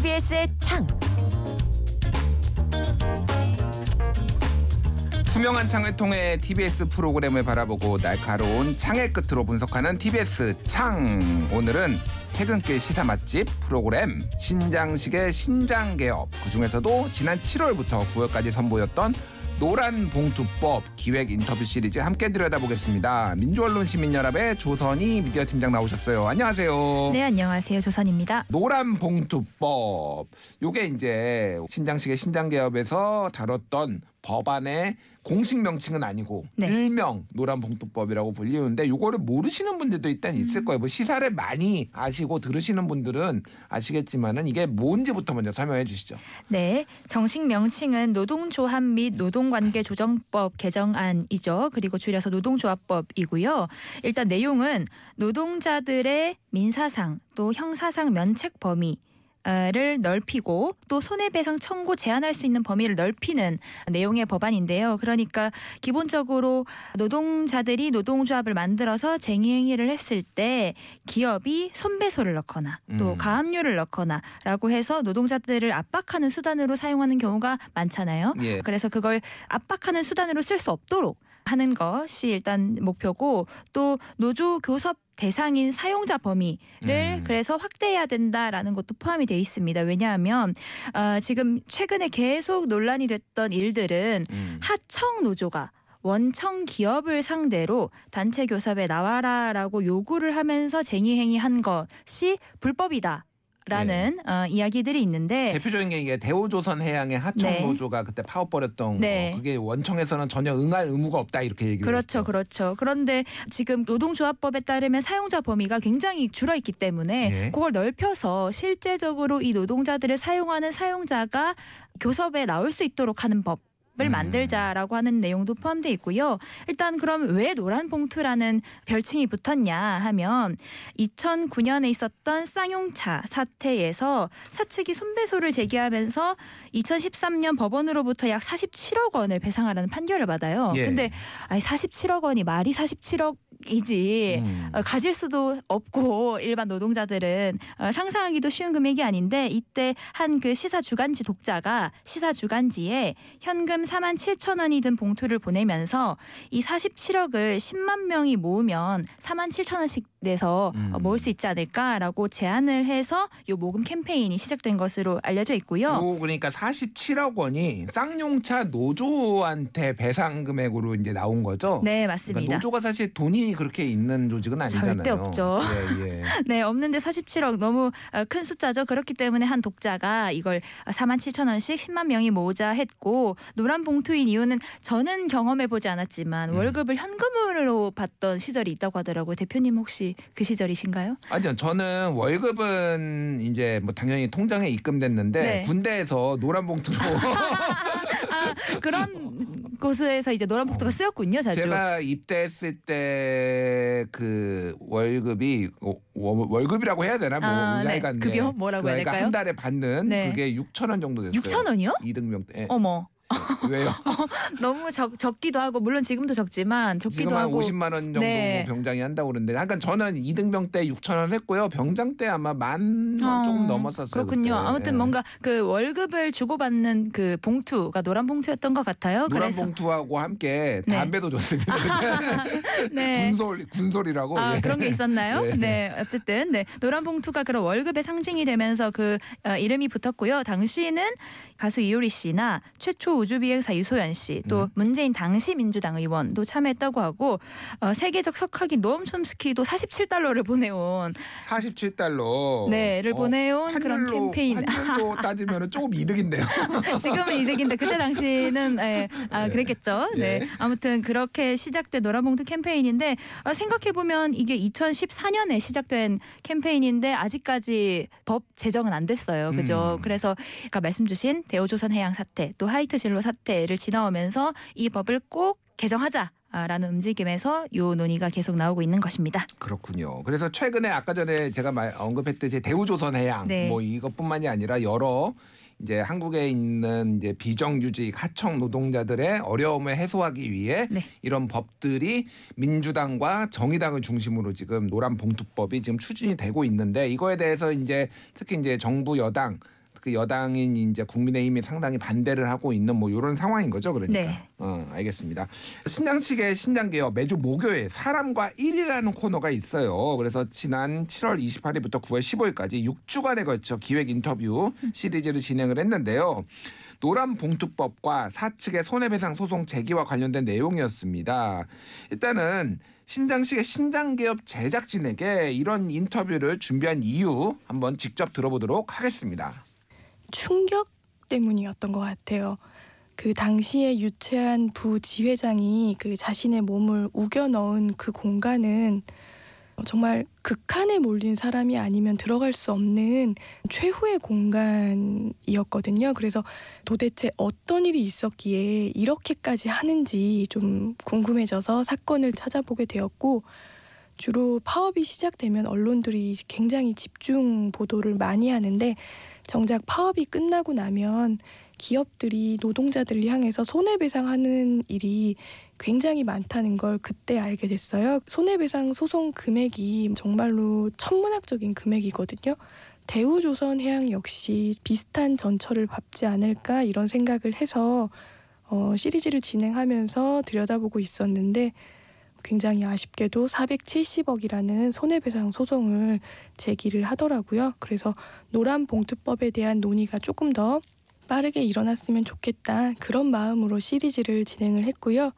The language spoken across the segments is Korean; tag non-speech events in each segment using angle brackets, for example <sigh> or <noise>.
TBS의 창. 투명한 창을 통해 TBS 프로그램을 바라보고 날카로운 창의 끝으로 분석하는 TBS 창. 오늘은 퇴근길 시사 맛집 프로그램 신장식의 신장 개업 그 중에서도 지난 7월부터 9월까지 선보였던 노란 봉투법 기획 인터뷰 시리즈 함께 들여다보겠습니다. 민주언론 시민연합의 조선희 미디어 팀장 나오셨어요. 안녕하세요. 네, 안녕하세요. 조선입니다. 노란 봉투법. 요게 이제 신장식의 신장개업에서 다뤘던 법안의 공식 명칭은 아니고 네. 일명 노란봉투법이라고 불리우는데 요거를 모르시는 분들도 일단 있을 거예요. 뭐 시사를 많이 아시고 들으시는 분들은 아시겠지만은 이게 뭔지부터 먼저 설명해 주시죠. 네, 정식 명칭은 노동조합 및 노동관계조정법 개정안이죠. 그리고 줄여서 노동조합법이고요. 일단 내용은 노동자들의 민사상 또 형사상 면책 범위 를 넓히고 또 손해배상 청구 제한할 수 있는 범위를 넓히는 내용의 법안인데요. 그러니까 기본적으로 노동자들이 노동조합을 만들어서 쟁의행위를 했을 때 기업이 손배소를 넣거나 또 음. 가압류를 넣거나라고 해서 노동자들을 압박하는 수단으로 사용하는 경우가 많잖아요. 예. 그래서 그걸 압박하는 수단으로 쓸 수 없도록 하는 것이 일단 목표고 또 노조 교섭 대상인 사용자 범위를 음. 그래서 확대해야 된다라는 것도 포함이 돼 있습니다. 왜냐하면 어, 지금 최근에 계속 논란이 됐던 일들은 음. 하청 노조가 원청 기업을 상대로 단체 교섭에 나와라라고 요구를 하면서 쟁의 행위한 것이 불법이다. 라는 어, 이야기들이 있는데 대표적인 게 이게 대우조선 해양의 하청 네. 노조가 그때 파업벌였던 네. 거 그게 원청에서는 전혀 응할 의무가 없다 이렇게 얘기를 그렇죠, 했죠. 그렇죠. 그런데 지금 노동조합법에 따르면 사용자 범위가 굉장히 줄어 있기 때문에 예. 그걸 넓혀서 실제적으로 이 노동자들을 사용하는 사용자가 교섭에 나올 수 있도록 하는 법. 을 음. 만들자라고 하는 내용도 포함되어 있고요. 일단 그럼 왜 노란 봉투라는 별칭이 붙었냐 하면 2009년에 있었던 쌍용차 사태에서 사측이 손배소를 제기하면서 2013년 법원으로부터 약 47억 원을 배상하라는 판결을 받아요. 예. 근데 아니 47억 원이 말이 47억 이지 음. 어, 가질 수도 없고 일반 노동자들은 어, 상상하기도 쉬운 금액이 아닌데 이때 한 그 시사 주간지 독자가 시사 주간지에 현금 4만 7천 원이 든 봉투를 보내면서 이 47억을 10만 명이 모으면 4만 7천 원씩 내서 음. 어, 모을 수 있지 않을까라고 제안을 해서 요 모금 캠페인이 시작된 것으로 알려져 있고요. 요 그러니까 47억 원이 쌍용차 노조한테 배상 금액으로 이제 나온 거죠. 네 그러니까 맞습니다. 노조가 사실 돈이 그렇게 있는 조직은 아니잖아요. 절대 없죠. 예, 예. <laughs> 네, 없는데 47억 너무 어, 큰 숫자죠. 그렇기 때문에 한 독자가 이걸 4만 7천 원씩 10만 명이 모으자 했고 노란 봉투인 이유는 저는 경험해 보지 않았지만 음. 월급을 현금으로 받던 시절이 있다고 하더라고요. 대표님 혹시 그 시절이신가요? 아니요, 저는 월급은 이제 뭐 당연히 통장에 입금됐는데 네. 군대에서 노란 봉투로 <laughs> 아, 그런 곳에서 이제 노란 봉투가 쓰였군요, 자주. 제가 입대했을 때 그 월급이 어, 월- 월급이라고 해야 되나 뭐 아, 네. 하여간 급여? 뭐라고 해야 그러니까 될까요? 한 달에 받는 네. 그게 6천 원 정도 됐어요. 6천 원이요? 이등병 때. 어머, 왜요? <laughs> 너무 적, 적기도 하고 물론 지금도 적지만 지금 적기도 한 하고 50만 원 정도 네. 뭐 병장이 한다고 그러는데 약간 저는 이등병 때 6천 원 했고요. 병장 때 아마 만원 어, 조금 넘었었어요. 그렇군요. 그때. 아무튼 예. 뭔가 그 월급을 주고받는 그 봉투가 노란 봉투였던 것 같아요. 노란 그래서 봉투하고 함께 네. 담배도 줬습니다. <laughs> 네. 군솔 군솔이라고. 아 예. 그런 게 있었나요? 예. 네, 어쨌든 네 노란 봉투가 그런 월급의 상징이 되면서 그 어, 이름이 붙었고요. 당시에는 가수 이효리 씨나 최초 우주비행사 유소연 씨, 또 음. 문재인 당시 민주당 의원도 참여했다고 하고 어, 세계적 석학인 노엄 촘스키도 47달러를 보내온 47달러. 네를 보내온 그런 캠페인. 환율로 <laughs> 따지면 조금 이득인데요. <laughs> 지금은 이득인데 그때 당시는 예, 아, 네. 그랬겠죠. 네. 예. 아무튼 그렇게 시작된 노란봉투 캠페인인데 어, 생각해 보면 이게 2014년에 시작된 캠페인인데 아직까지 법 제정은 안 됐어요. 그죠? 음. 그래서 아까 말씀 주신 대우조선 해양 사태 또 하이트 진로 사태를 지나오면서 이 법을 꼭 개정하자. 라는 움직임에서 요 논의가 계속 나오고 있는 것입니다. 그렇군요. 그래서 최근에 아까 전에 제가 말 언급했듯이 대우조선해양 네. 뭐 이것뿐만이 아니라 여러 이제 한국에 있는 이제 비정규직 하청 노동자들의 어려움을 해소하기 위해 네. 이런 법들이 민주당과 정의당을 중심으로 지금 노란 봉투법이 지금 추진이 되고 있는데 이거에 대해서 이제 특히 이제 정부 여당 그 여당인 이제 국민의힘이 상당히 반대를 하고 있는 뭐 이런 상황인 거죠, 그러니까. 네. 어, 알겠습니다. 신장 측의 신장 개혁 매주 목요일 사람과 일이라는 코너가 있어요. 그래서 지난 7월 28일부터 9월 15일까지 6주간에 걸쳐 기획 인터뷰 시리즈를 진행을 했는데요. 노란 봉투법과 사측의 손해배상 소송 제기와 관련된 내용이었습니다. 일단은 신장식의 신장개업 제작진에게 이런 인터뷰를 준비한 이유 한번 직접 들어보도록 하겠습니다. 충격 때문이었던 것 같아요. 그 당시에 유채한 부지회장이 그 자신의 몸을 우겨 넣은 그 공간은 정말 극한에 몰린 사람이 아니면 들어갈 수 없는 최후의 공간이었거든요. 그래서 도대체 어떤 일이 있었기에 이렇게까지 하는지 좀 궁금해져서 사건을 찾아보게 되었고 주로 파업이 시작되면 언론들이 굉장히 집중 보도를 많이 하는데 정작 파업이 끝나고 나면 기업들이 노동자들을 향해서 손해배상하는 일이 굉장히 많다는 걸 그때 알게 됐어요. 손해배상 소송 금액이 정말로 천문학적인 금액이거든요. 대우조선해양 역시 비슷한 전철을 밟지 않을까 이런 생각을 해서 어, 시리즈를 진행하면서 들여다보고 있었는데 굉장히 아쉽게도 470억이라는 손해배상 소송을 제기를 하더라고요. 그래서 노란 봉투법에 대한 논의가 조금 더 빠르게 일어났으면 좋겠다. 그런 마음으로 시리즈를 진행을 했고요.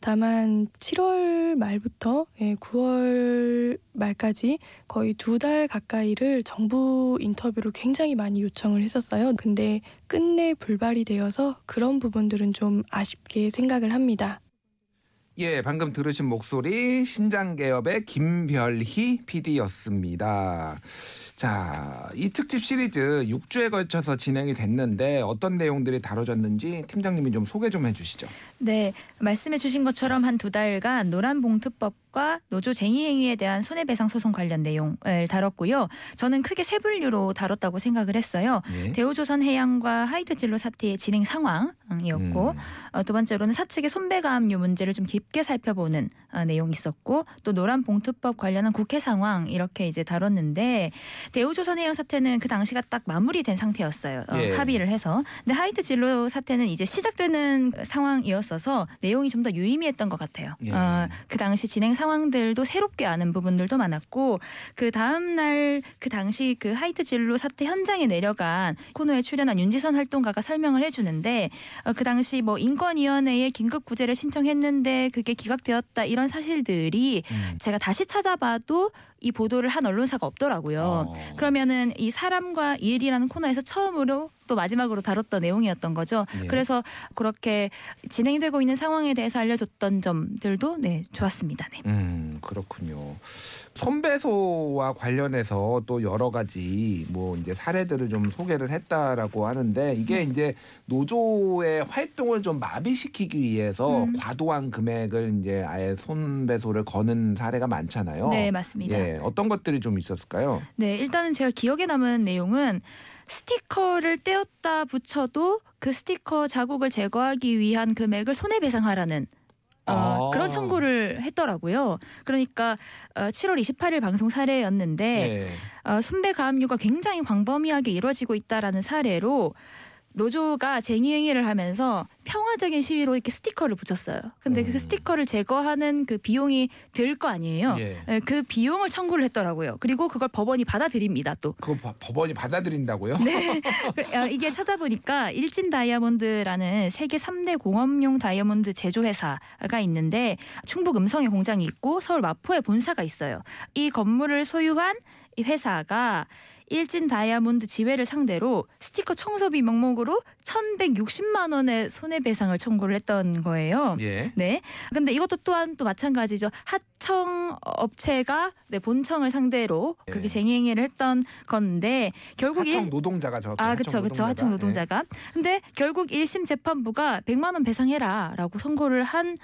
다만 7월 말부터 9월 말까지 거의 두 달 가까이를 정부 인터뷰를 굉장히 많이 요청을 했었어요. 근데 끝내 불발이 되어서 그런 부분들은 좀 아쉽게 생각을 합니다. 예, 방금 들으신 목소리 신장 개업의 김별희 PD였습니다. 자, 이 특집 시리즈 6주에 걸쳐서 진행이 됐는데 어떤 내용들이 다뤄졌는지 팀장님이 좀 소개 좀 해주시죠. 네, 말씀해 주신 것처럼 한 두 달간 노란 봉투법과 노조 쟁의 행위에 대한 손해배상 소송 관련 내용을 다뤘고요. 저는 크게 세 분류로 다뤘다고 생각을 했어요. 예. 대우조선 해양과 하이트 진로 사태의 진행 상황이었고 음. 어, 두 번째로는 사측의 손배가압류 문제를 좀 깊게 살펴보는 어, 내용이 있었고 또 노란 봉투법 관련한 국회 상황 이렇게 이제 다뤘는데 대우조선 해양 사태는 그 당시가 딱 마무리된 상태였어요. 어, 예. 합의를 해서. 근데 하이트 진로 사태는 이제 시작되는 상황이었어서 내용이 좀 더 유의미했던 것 같아요. 예. 어, 그 당시 진행 상황들도 새롭게 아는 부분들도 많았고 그 다음 날 그 당시 그 하이트 진로 사태 현장에 내려간 코너에 출연한 윤지선 활동가가 설명을 해주는데 어, 그 당시 뭐 인권위원회에 긴급 구제를 신청했는데 그게 기각되었다 이런 사실들이 음. 제가 다시 찾아봐도 이 보도를 한 언론사가 없더라고요. 어. 그러면은 이 사람과 일이라는 코너에서 처음으로 또 마지막으로 다뤘던 내용이었던 거죠. 예. 그래서 그렇게 진행되고 있는 상황에 대해서 알려줬던 점들도 네 좋았습니다. 네. 음 그렇군요. 손배소와 관련해서 또 여러 가지 뭐 이제 사례들을 좀 소개를 했다라고 하는데 이게 이제 노조의 활동을 좀 마비시키기 위해서 음. 과도한 금액을 이제 아예 손배소를 거는 사례가 많잖아요. 네 맞습니다. 예, 어떤 것들이 좀 있었을까요? 네 일단은 제가 기억에 남은 내용은 스티커를 떼었다 붙여도 그 스티커 자국을 제거하기 위한 금액을 손해배상하라는 어, 아. 그런 청구를 했더라고요. 그러니까 어, 7월 28일 방송 사례였는데 예. 어, 손배 가압류가 굉장히 광범위하게 이루어지고 있다라는 사례로 노조가 쟁의행위를 하면서 평화적인 시위로 이렇게 스티커를 붙였어요. 근데 음. 그 스티커를 제거하는 그 비용이 들 거 아니에요. 예. 네, 그 비용을 청구를 했더라고요. 그리고 그걸 법원이 받아들입니다. 또. 그거 바- 법원이 받아들인다고요? 네. <laughs> 어, 이게 찾아보니까 일진 다이아몬드라는 세계 3대 공업용 다이아몬드 제조 회사가 있는데 충북 음성에 공장이 있고 서울 마포에 본사가 있어요. 이 건물을 소유한 이 회사가 일진 다이아몬드 지회를 상대로 스티커 청소비 명목으로 1,160만 원의 손해배상을 청구를 했던 거예요. 예. 네. 근데 이것도 또한 또 마찬가지죠. 하청 업체가 네, 본청을 상대로 예. 그렇게 쟁의행위를 했던 건데 결국 일- 하청 노동자가 저 아, 그렇죠, 그렇죠. 하청 노동자가. 근데 결국 1심 재판부가 100만 원 배상해라라고 선고를 한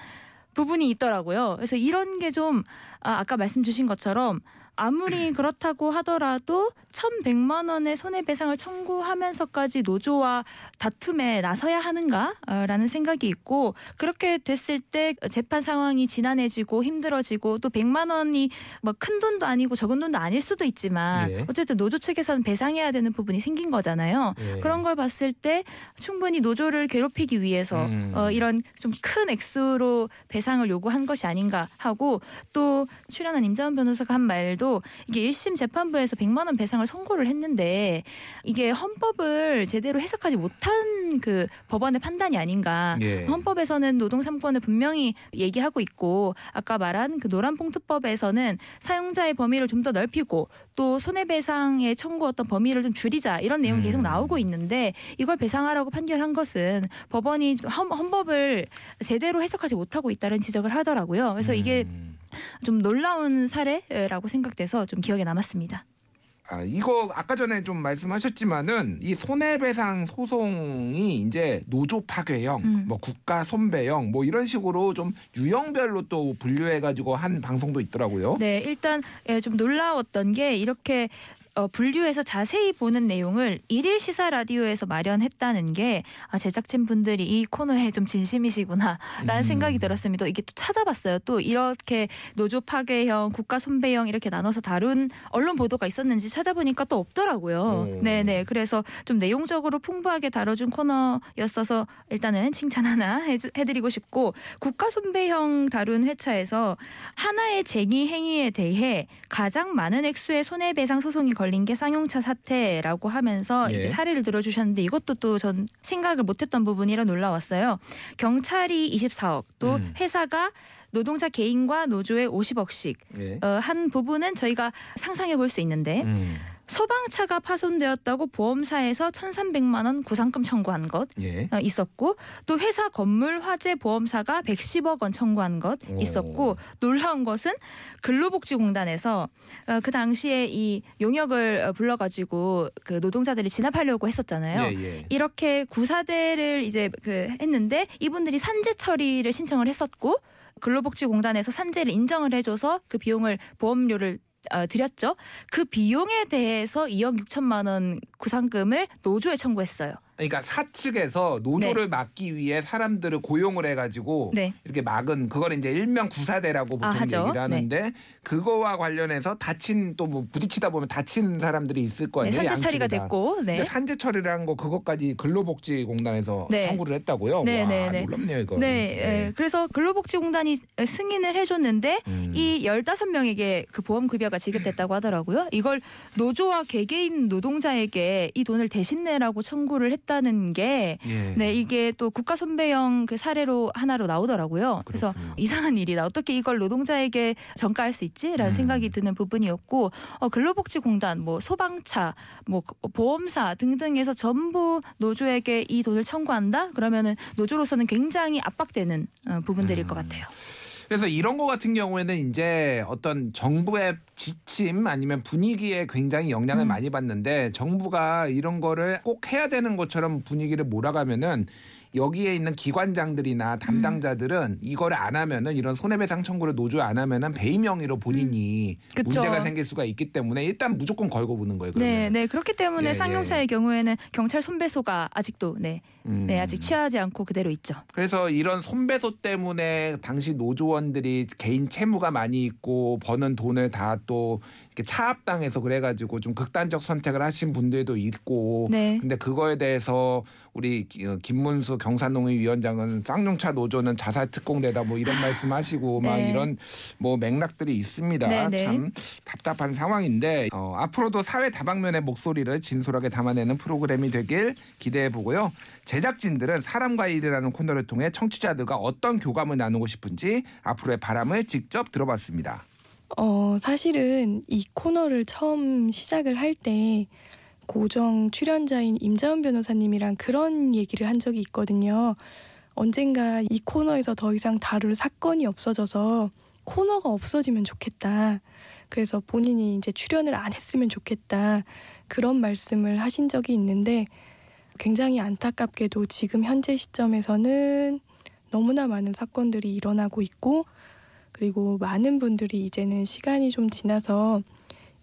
부분이 있더라고요. 그래서 이런 게 좀 아, 아까 말씀 주신 것처럼 아무리 <clears throat> 그렇다고 하더라도 4,100만 원의 손해배상을 청구하면서까지 노조와 다툼에 나서야 하는가라는 생각이 있고 그렇게 됐을 때 재판 상황이 지난해지고 힘들어지고 또 100만 원이 뭐 큰 돈도 아니고 적은 돈도 아닐 수도 있지만 예. 어쨌든 노조 측에서는 배상해야 되는 부분이 생긴 거잖아요. 예. 그런 걸 봤을 때 충분히 노조를 괴롭히기 위해서 음. 어, 이런 좀 큰 액수로 배상을 요구한 것이 아닌가 하고 또 출연한 임자원 변호사가 한 말도 이게 1심 재판부에서 100만 원 배상을 선고를 했는데 이게 헌법을 제대로 해석하지 못한 그 법원의 판단이 아닌가. 예. 헌법에서는 노동 3권을 분명히 얘기하고 있고 아까 말한 그 노란 봉투법에서는 사용자의 범위를 좀 더 넓히고 또 손해배상에 청구 어떤 범위를 좀 줄이자 이런 내용이 계속 음. 나오고 있는데 이걸 배상하라고 판결한 것은 법원이 헌, 헌법을 제대로 해석하지 못하고 있다는 지적을 하더라고요. 그래서 이게 음. 좀 놀라운 사례라고 생각돼서 좀 기억에 남았습니다. 아, 이거 아까 전에 좀 말씀하셨지만은 이 손해배상 소송이 이제 노조 파괴형, 음. 뭐 국가 손배형, 뭐 이런 식으로 좀 유형별로 또 분류해가지고 한 방송도 있더라고요. 네, 일단 예, 좀 놀라웠던 게 이렇게 어, 분류해서 자세히 보는 내용을 일일 시사 라디오에서 마련했다는 게 아, 제작진 분들이 이 코너에 좀 진심이시구나라는 음. 생각이 들었습니다. 이게 또 찾아봤어요. 또 이렇게 노조 파괴형, 국가 손배형 이렇게 나눠서 다룬 언론 보도가 있었는지 찾아보니까 또 없더라고요. 오. 네, 네. 그래서 좀 내용적으로 풍부하게 다뤄준 코너였어서 일단은 칭찬 하나 해드리고 싶고 국가 손배형 다룬 회차에서 하나의 쟁의 행위에 대해 가장 많은 액수의 손해배상 소송이 걸린 게 쌍용차 사태라고 하면서 예. 이제 사례를 들어주셨는데 이것도 또 전 생각을 못했던 부분이라 놀라웠어요. 경찰이 24억, 또 음. 회사가 노동자 개인과 노조에 50억씩 예. 어, 한 부분은 저희가 상상해 볼 수 있는데 음. 소방차가 파손되었다고 보험사에서 1,300만 원 구상금 청구한 것 예. 어, 있었고 또 회사 건물 화재 보험사가 110억 원 청구한 것 오. 있었고 놀라운 것은 근로복지공단에서 어, 그 당시에 이 용역을 어, 불러가지고 그 노동자들이 진압하려고 했었잖아요. 예, 예. 이렇게 구사대를 이제 그 했는데 이분들이 산재 처리를 신청을 했었고 근로복지공단에서 산재를 인정을 해줘서 그 비용을 보험료를 어, 드렸죠. 그 비용에 대해서 2억 6천만 원 구상금을 노조에 청구했어요. 그러니까 사측에서 노조를 막기 위해 사람들을 고용을 해가지고 네. 이렇게 막은 그걸 이제 일명 구사대라고 보통 아, 하죠. 얘기를 하는데 그거와 관련해서 다친 또 뭐 부딪히다 보면 다친 사람들이 있을 거 네, 아니에요. 산재 처리가. 됐고, 네. 산재 처리를 한 거 그것까지 근로복지공단에서 네. 청구를 했다고요. 네, 와, 네, 네. 놀랍네요 이거. 네, 예. 그래서 근로복지공단이 승인을 해줬는데 음. 이 15명에게 그 보험 급여가 지급됐다고 하더라고요. 이걸 노조와 개개인 노동자에게 이 돈을 대신 내라고 청구를 했다 는 게 예. 네, 이게 또 국가 선배형 그 사례로 하나로 나오더라고요. 그래서 그렇군요. 이상한 일이다. 어떻게 이걸 노동자에게 전가할 수 있지라는 음. 생각이 드는 부분이었고 어, 근로복지공단, 뭐 소방차, 뭐 보험사 등등에서 전부 노조에게 이 돈을 청구한다. 그러면은 노조로서는 굉장히 압박되는 어, 부분들일 음. 것 같아요. 그래서 이런 거 같은 경우에는 이제 어떤 정부의 지침 아니면 분위기에 굉장히 영향을 음. 많이 받는데 정부가 이런 거를 꼭 해야 되는 것처럼 분위기를 몰아가면은 여기에 있는 기관장들이나 담당자들은 이거를 안 하면은 이런 손해배상 청구를 노조에 안 하면은 배임 명의로 본인이 음. 문제가 생길 수가 있기 때문에 일단 무조건 걸고 보는 거예요. 네, 그러면. 네 그렇기 때문에 예, 쌍용차의 경우에는 경찰 손배소가 아직도 네, 음. 네 아직 취하지 않고 그대로 있죠. 그래서 이런 손배소 때문에 당시 노조원들이 개인 채무가 많이 있고 버는 돈을 다 또 차압당해서 그래가지고 좀 극단적 선택을 하신 분들도 있고 네. 근데 그거에 대해서 우리 기- 어, 김문수 경산농의 위원장은 쌍용차 노조는 자살 특공대다 뭐 이런 말씀하시고 막 네. 이런 뭐 맥락들이 있습니다. 네, 네. 참 답답한 상황인데 어, 앞으로도 사회 다방면의 목소리를 진솔하게 담아내는 프로그램이 되길 기대해 보고요. 제작진들은 사람과 일이라는 코너를 통해 청취자들과 어떤 교감을 나누고 싶은지 앞으로의 바람을 직접 들어봤습니다. 어, 사실은 이 코너를 처음 시작을 할 때 고정 출연자인 임자은 변호사님이랑 그런 얘기를 한 적이 있거든요. 언젠가 이 코너에서 더 이상 다룰 사건이 없어져서 코너가 없어지면 좋겠다. 그래서 본인이 이제 출연을 안 했으면 좋겠다. 그런 말씀을 하신 적이 있는데 굉장히 안타깝게도 지금 현재 시점에서는 너무나 많은 사건들이 일어나고 있고 그리고 많은 분들이 이제는 시간이 좀 지나서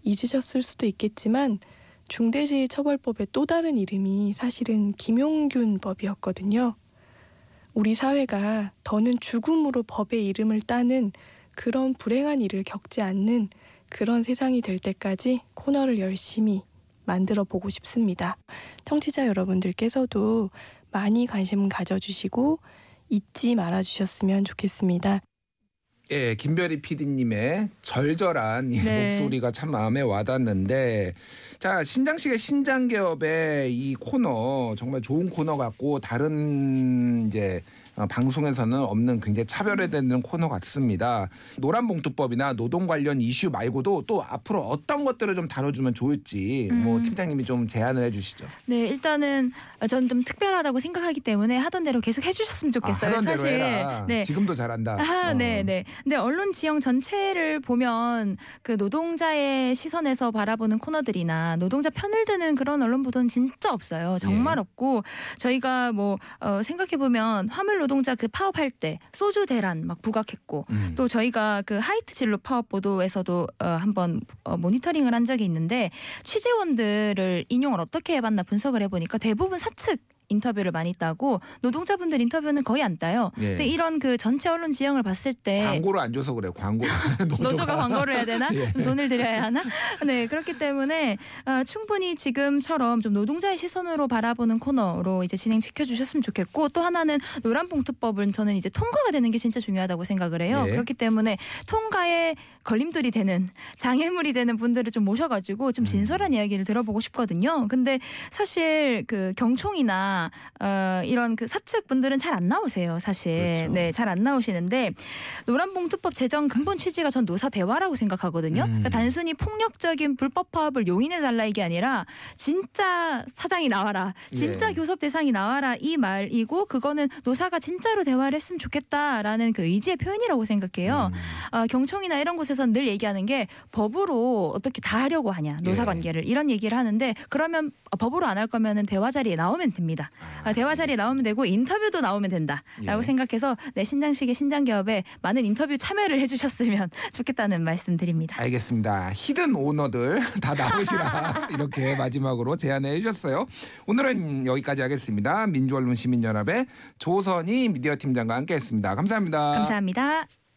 잊으셨을 수도 있겠지만 중대재해처벌법의 또 다른 이름이 사실은 김용균법이었거든요. 우리 사회가 더는 죽음으로 법의 이름을 따는 그런 불행한 일을 겪지 않는 그런 세상이 될 때까지 코너를 열심히 만들어 보고 싶습니다. 청취자 여러분들께서도 많이 관심 가져주시고 잊지 말아 주셨으면 좋겠습니다. 예, 김별이 PD님의 절절한 이 네. 목소리가 참 마음에 와닿는데 자 신장식의 신장 개업의 이 코너 정말 좋은 코너 같고 다른 이제 어, 방송에서는 없는 굉장히 차별화되는 코너 같습니다. 노란봉투법이나 노동 관련 이슈 말고도 또 앞으로 어떤 것들을 좀 다뤄주면 좋을지 뭐 음. 팀장님이 좀 제안을 해주시죠. 네, 일단은 저는 좀 특별하다고 생각하기 때문에 하던 대로 계속 해주셨으면 좋겠어요. 아, 사실. 네. 지금도 잘한다. 아, 어. 네, 네. 근데 언론 지형 전체를 보면 그 노동자의 시선에서 바라보는 코너들이나 노동자 편을 드는 그런 언론 보도는 진짜 없어요. 정말 예. 없고 저희가 뭐 어, 생각해 보면 화물 노동자 그 파업할 때 소주 대란 막 부각했고 음. 또 저희가 그 하이트 진로 파업 보도에서도 어, 한번 어, 모니터링을 한 적이 있는데 취재원들을 인용을 어떻게 해봤나 분석을 해보니까 대부분 사측 인터뷰를 많이 따고 노동자분들 인터뷰는 거의 안 따요. 예. 근데 이런 그 전체 언론 지형을 봤을 때 광고를 안 줘서 그래요. 광고. <laughs> <laughs> 노조가 광고를 해야 되나? 예. 좀 돈을 들여야 하나? 네 그렇기 때문에 어, 충분히 지금처럼 좀 노동자의 시선으로 바라보는 코너로 이제 진행 시켜 주셨으면 좋겠고 또 하나는 노란봉투법은 저는 이제 통과가 되는 게 진짜 중요하다고 생각을 해요. 예. 그렇기 때문에 통과에 걸림돌이 되는 장애물이 되는 분들을 좀 모셔가지고 음. 좀 진솔한 이야기를 들어보고 싶거든요. 근데 사실 그 경총이나 어, 이런 그 사측 분들은 잘 안 나오세요. 사실 그렇죠. 네 잘 안 나오시는데 노란봉투법 제정 근본 취지가 전 노사 대화라고 생각하거든요. 음. 그러니까 단순히 폭력적인 불법 파업을 용인해 달라 이게 아니라 진짜 사장이 나와라, 진짜 예. 교섭 대상이 나와라 이 말이고 그거는 노사가 진짜로 대화를 했으면 좋겠다라는 그 의지의 표현이라고 생각해요. 음. 어, 경총이나 이런 곳에서는 늘 얘기하는 게 법으로 어떻게 다 하려고 하냐 노사 예. 관계를 이런 얘기를 하는데 그러면 법으로 안 할 거면은 대화 자리에 나오면 됩니다. 아, 대화 자리에 나오면 되고 인터뷰도 나오면 된다라고 예. 생각해서 내 신장식의 신장 기업에 많은 인터뷰 참여를 해주셨으면 <laughs> 좋겠다는 말씀드립니다. 알겠습니다. 히든 오너들 다 나오시라 <laughs> 이렇게 마지막으로 제안해 주셨어요. 오늘은 여기까지 하겠습니다. 민주언론 시민연합의 조선희 미디어 팀장과 함께했습니다. 감사합니다. 감사합니다.